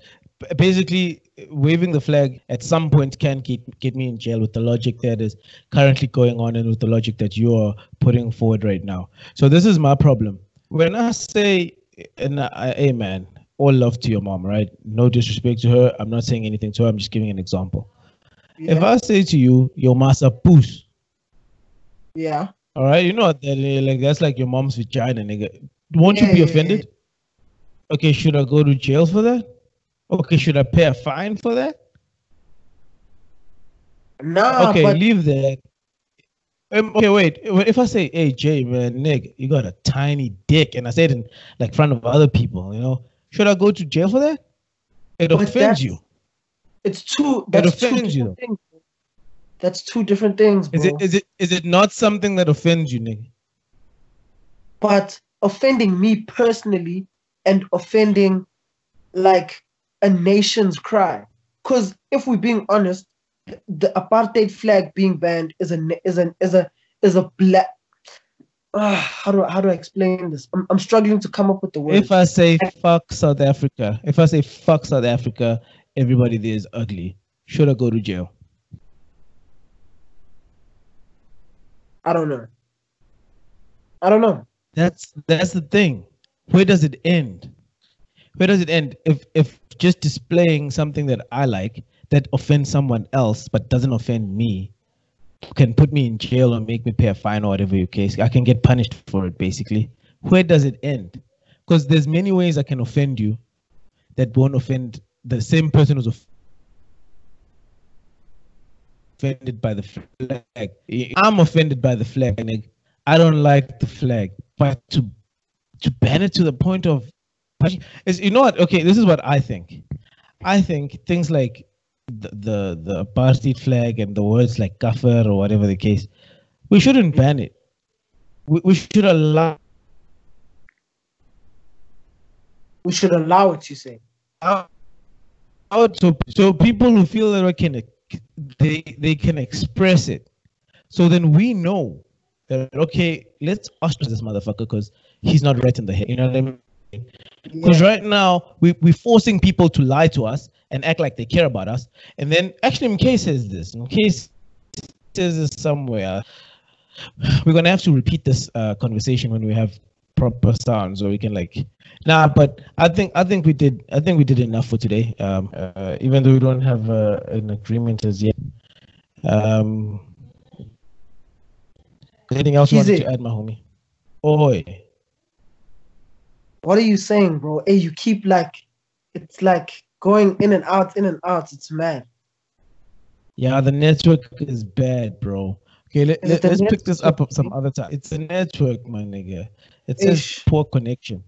basically, waving the flag at some point can get get me in jail with the logic that is currently going on and with the logic that you are putting forward right now. So this is my problem. When I say, and I, hey man, all love to your mom, right? No disrespect to her. I'm not saying anything to her. I'm just giving an example. If I say to you, your massa poos, yeah. All right, you know what that is, like that's like your mom's vagina, nigga. Won't you be offended? Okay, should I go to jail for that? Okay, should I pay a fine for that? No. okay, but leave that. Um, okay, wait. If I say, "Hey, Jay, man, nigga, you got a tiny dick," and I say it in like front of other people, you know, should I go to jail for that? It But offends you. it's too. That's two offends you, things. That's two different things, bro. Is it is it is it not something that offends you, nigga? but offending me personally and offending like a nation's cry. Because if we're being honest, the apartheid flag being banned is a is an is a is a black. Uh, how do I, how do I explain this? I'm, I'm struggling to come up with the word. If I say fuck South Africa, if I say fuck South Africa, everybody there is ugly. Should I go to jail? I don't know. I don't know. That's that's the thing. Where does it end? Where does it end? If if just displaying something that I like that offends someone else but doesn't offend me can put me in jail or make me pay a fine or whatever your case. I can get punished for it basically. Where does it end? Because there's many ways I can offend you that won't offend the same person who's off- offended by the flag. I'm offended by the flag. I don't like the flag, but to to ban it to the point of is you know what? Okay, this is what I think. I think things like the the, the apartheid flag and the words like kafir or whatever the case, we shouldn't ban it. We, we should allow We should allow it. You say. out so so people who feel that can they they can express it. So then we know that okay, let's ostracize this motherfucker because he's not right in the head. You know what I mean? Because Yeah. right now we we're forcing people to lie to us and act like they care about us. And then actually MK says this. MK says this somewhere. We're gonna have to repeat this uh, conversation when we have proper sound so we can like nah but i think i think we did i think we did enough for today um uh, even though we don't have uh, an agreement as yet um anything else you wanted Easy. to add my homie Oi. What are you saying, bro? Hey, you keep like, it's like going in and out, in and out. It's mad. yeah the network is bad bro okay let, let, let's pick this up some other time it's a network my nigga it says Ish. poor connection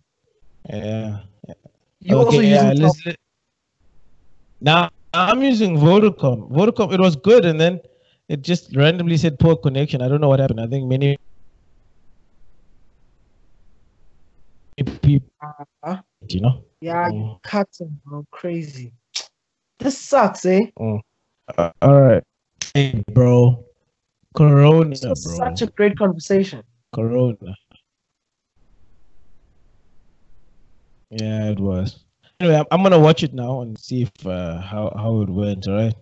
yeah You also okay, using yeah, let's, now I'm using Vodacom. Vodacom, it was good, and then it just randomly said poor connection. I don't know what happened. I think many people, Uh-huh. you know. Yeah, you Mm. cutting, bro. Crazy. This sucks, eh? Uh, all right, hey, bro. Corona, This bro. such a great conversation. Corona. Yeah, it was. Anyway, I'm, gonna watch it now and see if uh, how how it went. All right.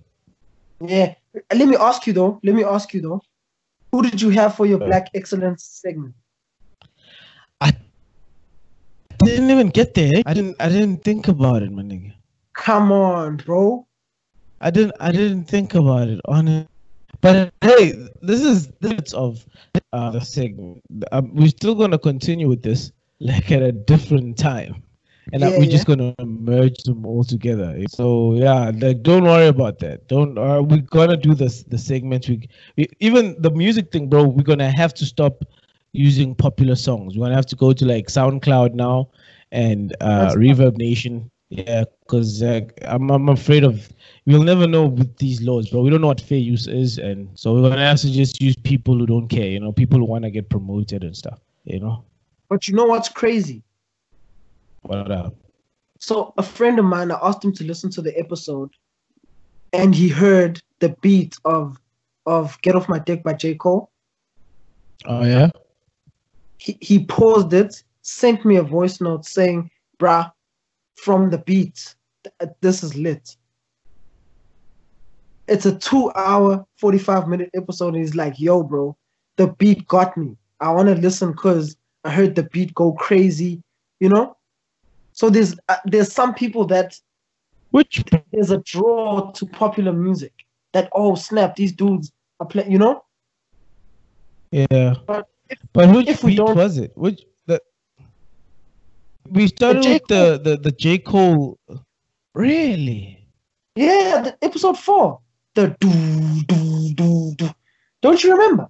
Yeah. Let me ask you though. Let me ask you though. Who did you have for your Uh. Black Excellence segment? I didn't even get there. I didn't. I didn't think about it, my nigga. Come on, bro. I didn't. I didn't think about it on it. But hey, this is this of uh, the segment. Um, we're still gonna continue with this, like at a different time, and Yeah, we're just gonna merge them all together. So yeah, like don't worry about that. Don't. Uh, we're gonna do this. The segments. We, we even the music thing, bro. We're gonna have to stop using popular songs. We're gonna have to go to like SoundCloud now and uh, Reverb Nation. Yeah, because uh, I'm I'm afraid of we'll never know with these laws, bro. We don't know what fair use is, and so we're gonna have to just use people who don't care. You know, people who want to get promoted and stuff. You know, But you know what's crazy? What up? So a friend of mine, I asked him to listen to the episode, and he heard the beat of of "Get Off My Dick" by J. Cole. Oh yeah. He he paused it, sent me a voice note saying, "Bruh, from the beat, th- this is lit." It's a two-hour, forty-five minute episode, and he's like, "Yo, bro, the beat got me. I want to listen because I heard the beat go crazy, you know." So there's uh, there's some people that Which there's a draw to popular music that oh snap these dudes are playing you know yeah. But But which if we don't- was it? Which the we started J. with the, the the J Cole. Really? yeah the episode four the do do do do don't you remember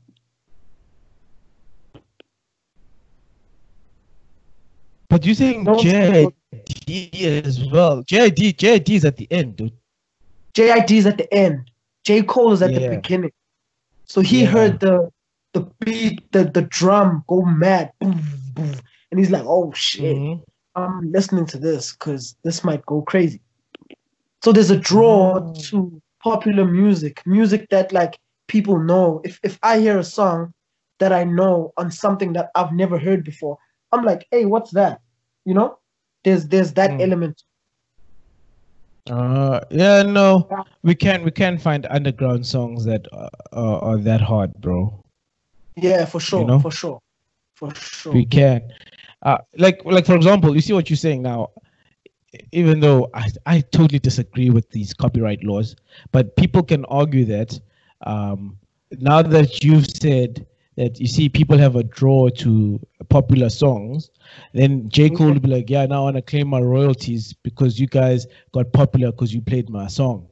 But you saying No, JID as well? JID JID is at the end, dude. JID is at the end J Cole is at the beginning so he Yeah. heard the the beat the the drum go mad boom, boom, and he's like oh shit Mhm. I'm listening to this because this might go crazy. So there's a draw Oh. to popular music, music that like people know. If if I hear a song that I know on something that I've never heard before, I'm like, hey, what's that? You know, there's there's that Mm. element. Uh, yeah, no, we can't we can't find underground songs that uh, are, are that hard, bro. Yeah, for sure, know? for sure, for sure. We can. Uh, like like for example, you see what you're saying now. Even though I I totally disagree with these copyright laws, but people can argue that um, now that you've said that you see people have a draw to popular songs, then J. Cole will be like, yeah, now I want to claim my royalties because you guys got popular because you played my song.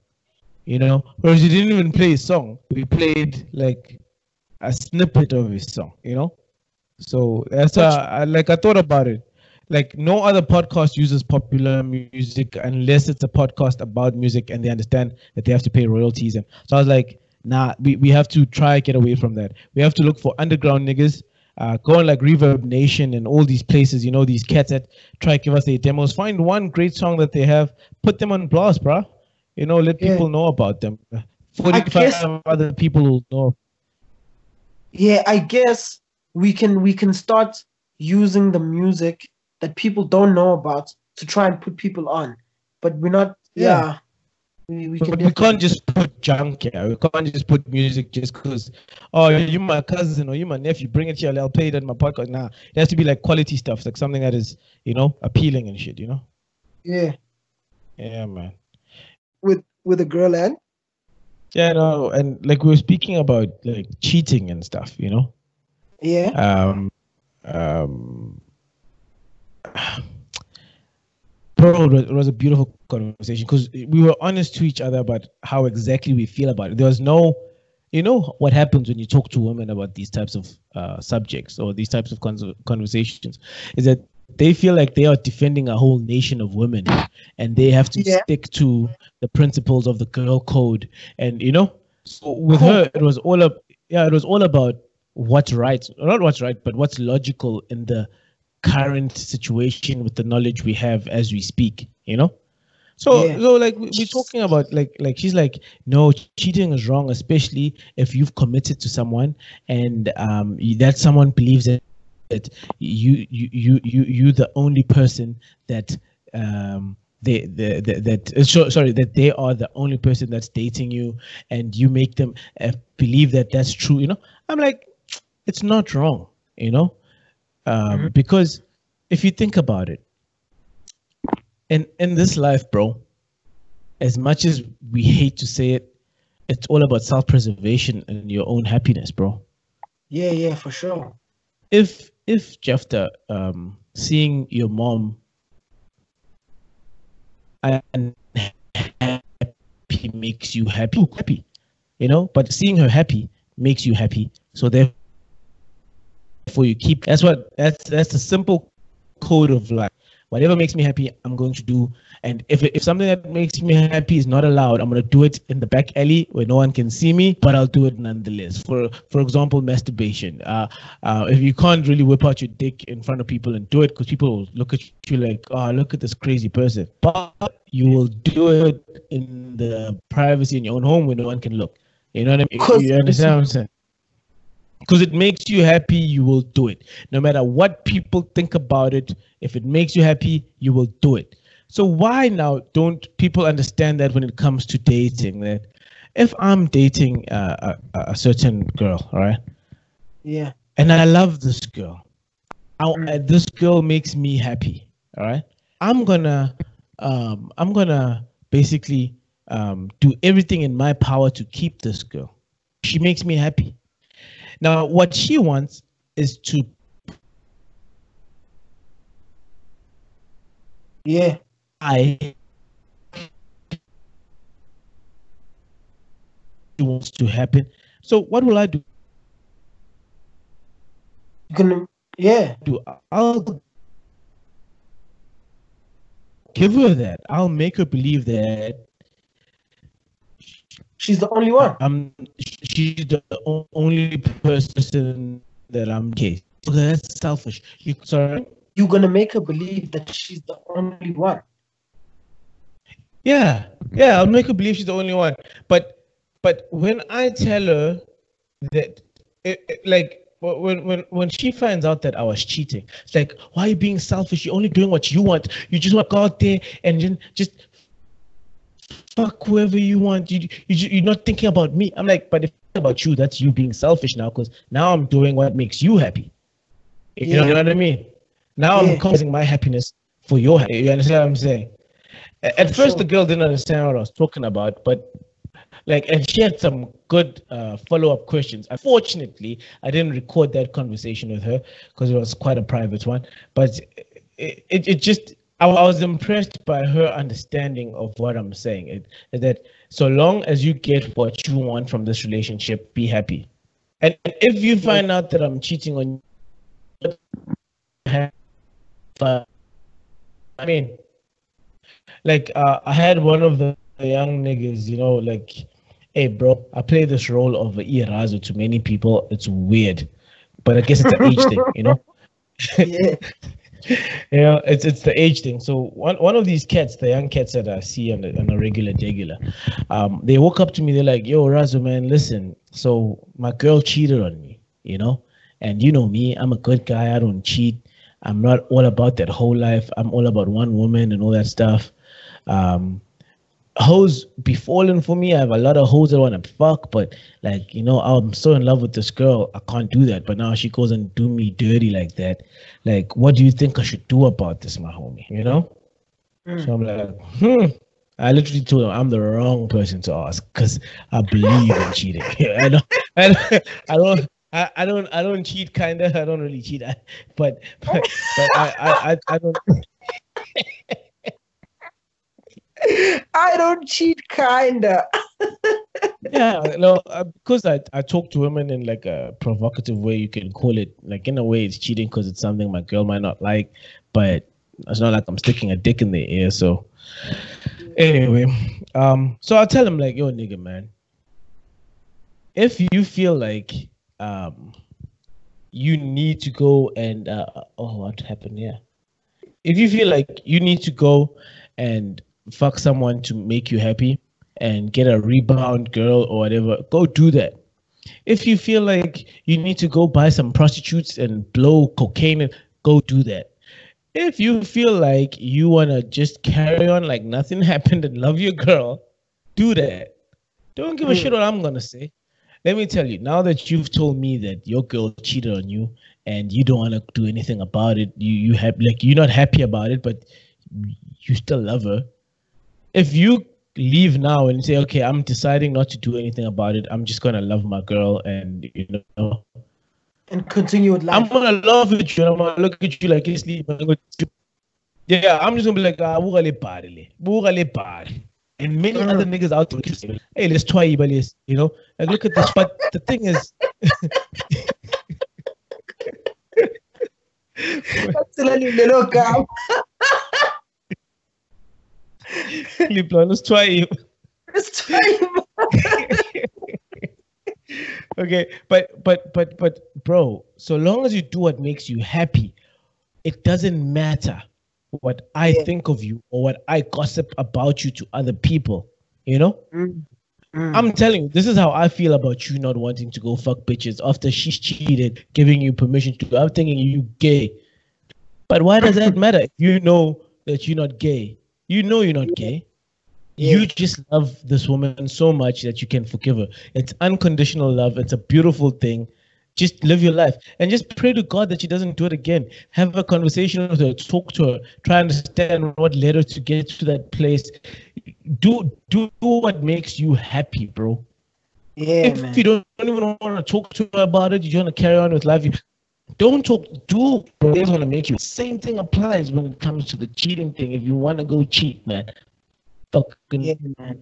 You know, whereas you didn't even play a song. We played like a snippet of his song, you know? So that's uh, I, like I thought about it. Like no other podcast uses popular music unless it's a podcast about music and they understand that they have to pay royalties. And so I was like, nah, we, we have to try get away from that. We have to look for underground niggas. Uh, go on like Reverb Nation and all these places, you know, these cats that try to give us their demos. Find one great song that they have, put them on blast, bruh. You know, let Yeah. people know about them. 45 guess- other people will know. yeah, I guess we can we can start using the music that people don't know about to try and put people on, but we're not. Yeah. Yeah, We, we can but we can't just put junk here. We can't just put music just because, oh, you my cousin or you my nephew, bring it here, I'll play it on my podcast. Nah, it has to be like quality stuff, like something that is, you know, appealing and shit, you know? Yeah, Yeah, man. with with a girl and Yeah, no, and like we were speaking about like cheating and stuff, you know? yeah, Um, um, bro, it was, a beautiful conversation because we were honest to each other about how exactly we feel about it. There was no, you know, what happens when you talk to women about these types of uh, subjects or these types of con- conversations is that they feel like they are defending a whole nation of women and they have to Yeah. stick to the principles of the girl code and you know so with her it was all up yeah it was all about what's right not what's right but what's logical in the current situation with the knowledge we have as we speak you know? So Yeah. so like we- we're talking about like like she's like no cheating is wrong especially if you've committed to someone and um that someone believes that that you you you you you the only person that um they, the, the, that uh, so, sorry that they are the only person that's dating you and you make them uh, believe that that's true you know? I'm like it's not wrong you know um because if you think about it in in this life bro as much as we hate to say it it's all about self-preservation and your own happiness bro yeah, yeah, for sure. if if Jefta, um, seeing your mom and happy makes you happy, happy, you know, but seeing her happy makes you happy. So therefore, you keep. That's what. That's that's the simple code of life. Whatever makes me happy, I'm going to do. And if if something that makes me happy is not allowed, I'm gonna do it in the back alley where no one can see me, but I'll do it nonetheless. For for example, masturbation. Uh, uh, if you can't really whip out your dick in front of people and do it, because people will look at you like, oh, look at this crazy person. But you will do it in the privacy in your own home where no one can look. You know what I mean? You understand what I'm saying? Because it makes you happy you will do it. No matter what people think about it if it makes you happy you will do it. So why now don't people understand that when it comes to dating that if i'm dating uh, a, a certain girl all right? Yeah, and i love this girl. I, Mm. uh, this girl makes me happy all right i'm gonna um i'm gonna basically um do everything in my power to keep this girl. She makes me happy now what she wants is to yeah, I wants to happen. So what will I do? you can. Yeah, do I'll give her that. I'll make her believe that she's the only one. Um, I'm she's the only person that I'm gay. Okay, that's selfish. You sorry? You're gonna make her believe that she's the only one. Yeah, yeah, I'll make her believe she's the only one. But but when I tell her that, it, it- like when when when she finds out that I was cheating, it's like, why are you being selfish? You're only doing what you want. You just want to go out there and then just fuck whoever you want. You, you you're not thinking about me. I'm like, but if about you, that's you being selfish now. Because now I'm doing what makes you happy. You know, you know what I mean? Now Yeah. I'm causing my happiness for your. You understand what I'm saying? At For first, sure. the girl didn't understand what I was talking about, but like, and she had some good uh, follow-up questions. Unfortunately, I didn't record that conversation with her because it was quite a private one. But it, it, it just, I, I was impressed by her understanding of what I'm saying. It, that so long as you get what you want from this relationship, be happy. And if you find out that I'm cheating on you, I mean, like uh, I had one of the young niggas, you know, like, hey, bro, I play this role of a Irazo to many people. It's weird, but I guess it's an age thing, you know. *laughs* Yeah, *laughs* Yeah, it's it's the age thing. So one one of these cats, the young cats that I see on, the, on a regular regular, um, they woke up to me. They're like, "Yo, Razo, man, listen. So my girl cheated on me, you know, and you know me, I'm a good guy. I don't cheat. I'm not all about that whole life. I'm all about one woman and all that stuff. Um, hoes be falling for me. I have a lot of hoes that want to fuck, but like you know, I'm so in love with this girl, I can't do that. But now she goes and do me dirty like that. Like, what do you think I should do about this, my homie? You know? Mm. So I'm like, hmm. I literally told him I'm the wrong person to ask because I believe in cheating. *laughs* I don't, I don't, I don't, I, I don't, I don't cheat. Kinda, I don't really cheat. I, but, but, but I, I, I, I don't. *laughs* *laughs* I don't cheat, kinda. *laughs* yeah, no, uh, because I, I talk to women in like a provocative way, you can call it like in a way it's cheating because it's something my girl might not like, but it's not like I'm sticking a dick in their ear. So anyway, um, so I'll tell him like, yo, nigga, man, if you feel like um you need to go and uh, oh, what happened here? If you feel like you need to go and fuck someone to make you happy and get a rebound girl or whatever, go do that. If you feel like you need to go buy some prostitutes and blow cocaine, go do that. If you feel like you want to just carry on like nothing *laughs* happened and love your girl, do that. Don't give a shit hmm. what I'm going to say. Let me tell you, now that you've told me that your girl cheated on you and you don't want to do anything about it, you you have like you're not happy about it, but you still love her if you leave now and say, okay, I'm deciding not to do anything about it, I'm just gonna love my girl and you know and continue with life. I'm gonna love you and I'm gonna look at you like it's yeah, I'm just gonna be like, ah, buga le parle, buga le parle. And many Mm. other niggas out there, say, hey, let's try it, but let's, you know, like look at this. But the thing is, Absolutely, little girl. *laughs* Let's try time. *laughs* okay but but but but bro so long as you do what makes you happy it doesn't matter what i Yeah. think of you or what i gossip about you to other people you know Mm. Mm. i'm telling you this is how i feel about you not wanting to go fuck bitches after she's cheated giving you permission to i'm thinking you gay but why does that *laughs* matter if you know that you're not gay you know you're not gay Yeah. you just love this woman so much that you can forgive her. It's unconditional love. It's a beautiful thing. Just live your life and just pray to God that she doesn't do it again. Have a conversation with her, talk to her, try and understand what led her to get to that place. Do do what makes you happy, bro. yeah, if man. you don't, don't even want to talk to her about it, you want to carry on with life. Don't talk. Do what is going to make you. Same thing applies when it comes to the cheating thing. If you want to go cheat, man, fucking yeah, man.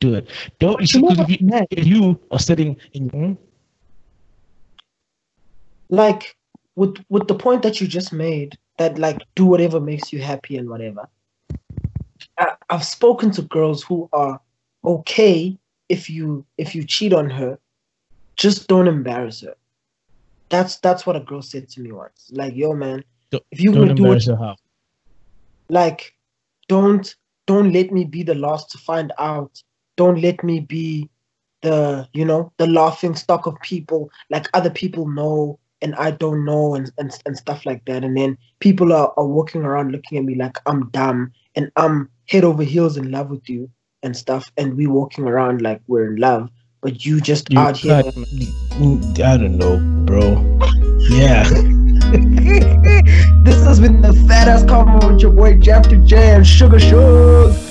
do it. Don't you see? You if you, if you are sitting in, hmm? like with with the point that you just made that like do whatever makes you happy and whatever I, i've spoken to girls who are okay if you if you cheat on her just don't embarrass her that's that's what a girl said to me once. Like yo man Don't- if you don't do it like don't don't let me be the last to find out. Don't let me be the you know the laughing stock of people. Like other people know and i don't know and, and, and stuff like that. And then people are, are walking around looking at me like i'm dumb and i'm head over heels in love with you and stuff. And we walking around like we're in love but you just You out here mm, I don't know, bro. Yeah. *laughs* *laughs* this has been the Phat Ass Convo with your boy Jefta J and Sugar Sugar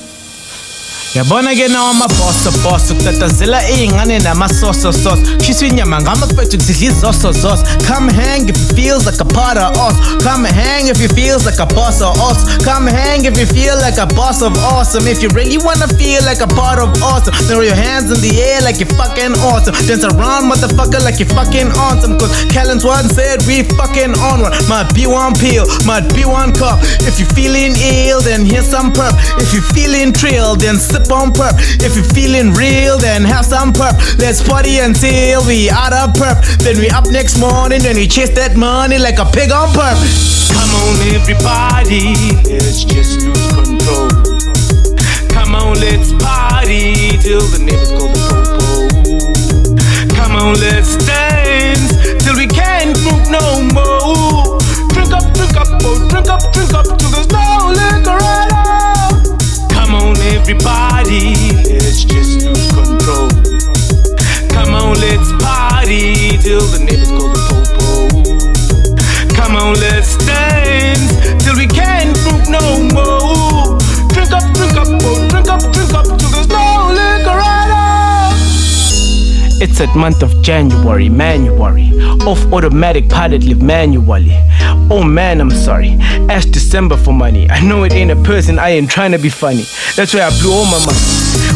yabona ke nawo amabhoso bhoso kutatazela iy'ngane namasoso soso. Shisa inyama ngamafethu kudlidla izoso zoso come hang if it feels like a part of us come hang if it feels like a boss of us come hang if you feel like a boss of awesome. If you really wanna feel like a part of awesome throw your hands in the air like you're fucking awesome. Dance around motherfucker like you're fucking awesome. Cause Callan's one said we fucking on one. Might be one pill might be one cup. If you're feeling ill then here's some perp if you're feeling trill then perp. If you're feeling real then have some perp. Let's party until we out of perp. Then we up next morning then we chase that money like a pig on perp. Come on everybody. Let's just lose control. Come on let's party till the neighbors go the popo. Come on let's dance till we can't move no more. Drink up drink up oh drink up drink up till there's no everybody, let's just lose control. Come on, let's party till the neighbors call the popo. Come on, let's dance till we can't move no more. Drink up, drink up, oh, drink up, drink up till there's no liquor at all. It's that month of January, manuary. Off automatic pilot live manually. Oh man, I'm sorry. Ask December for money. I know it ain't a person, I ain't trying to be funny. That's why I blew all my money.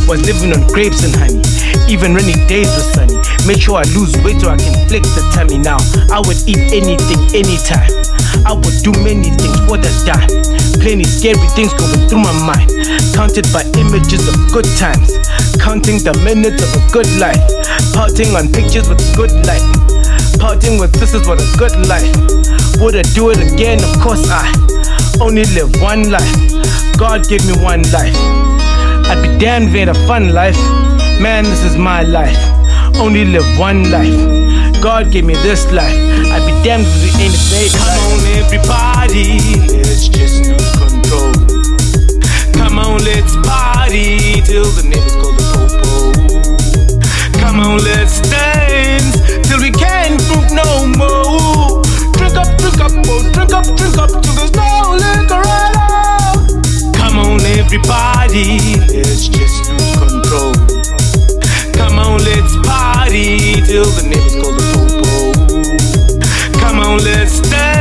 Was living on grapes and honey. Even rainy days were sunny. Made sure I lose weight so I can flex the tummy now. I would eat anything, anytime. I would do many things for the dime. Plenty scary things going through my mind. Counted by images of good times. Counting the minutes of a good life. Pouting on pictures with good light. Parting with sisters was a good life. Would I do it again? Of course I only live one life. God gave me one life. I'd be damned if it ain't a fun life. Man, this is my life. Only live one life. God gave me this life. I'd be damned if it ain't a fake Come on, everybody, let's just lose control. Come on, let's party till the neighbors call the popo. Come on, let's dance till we can't poop no more. Drink up, drink up, oh, drink up, drink up till there's no liquor at all. Come on, everybody, let's just lose control. Come on, let's party till the neighbors call the popo. Come on, let's dance.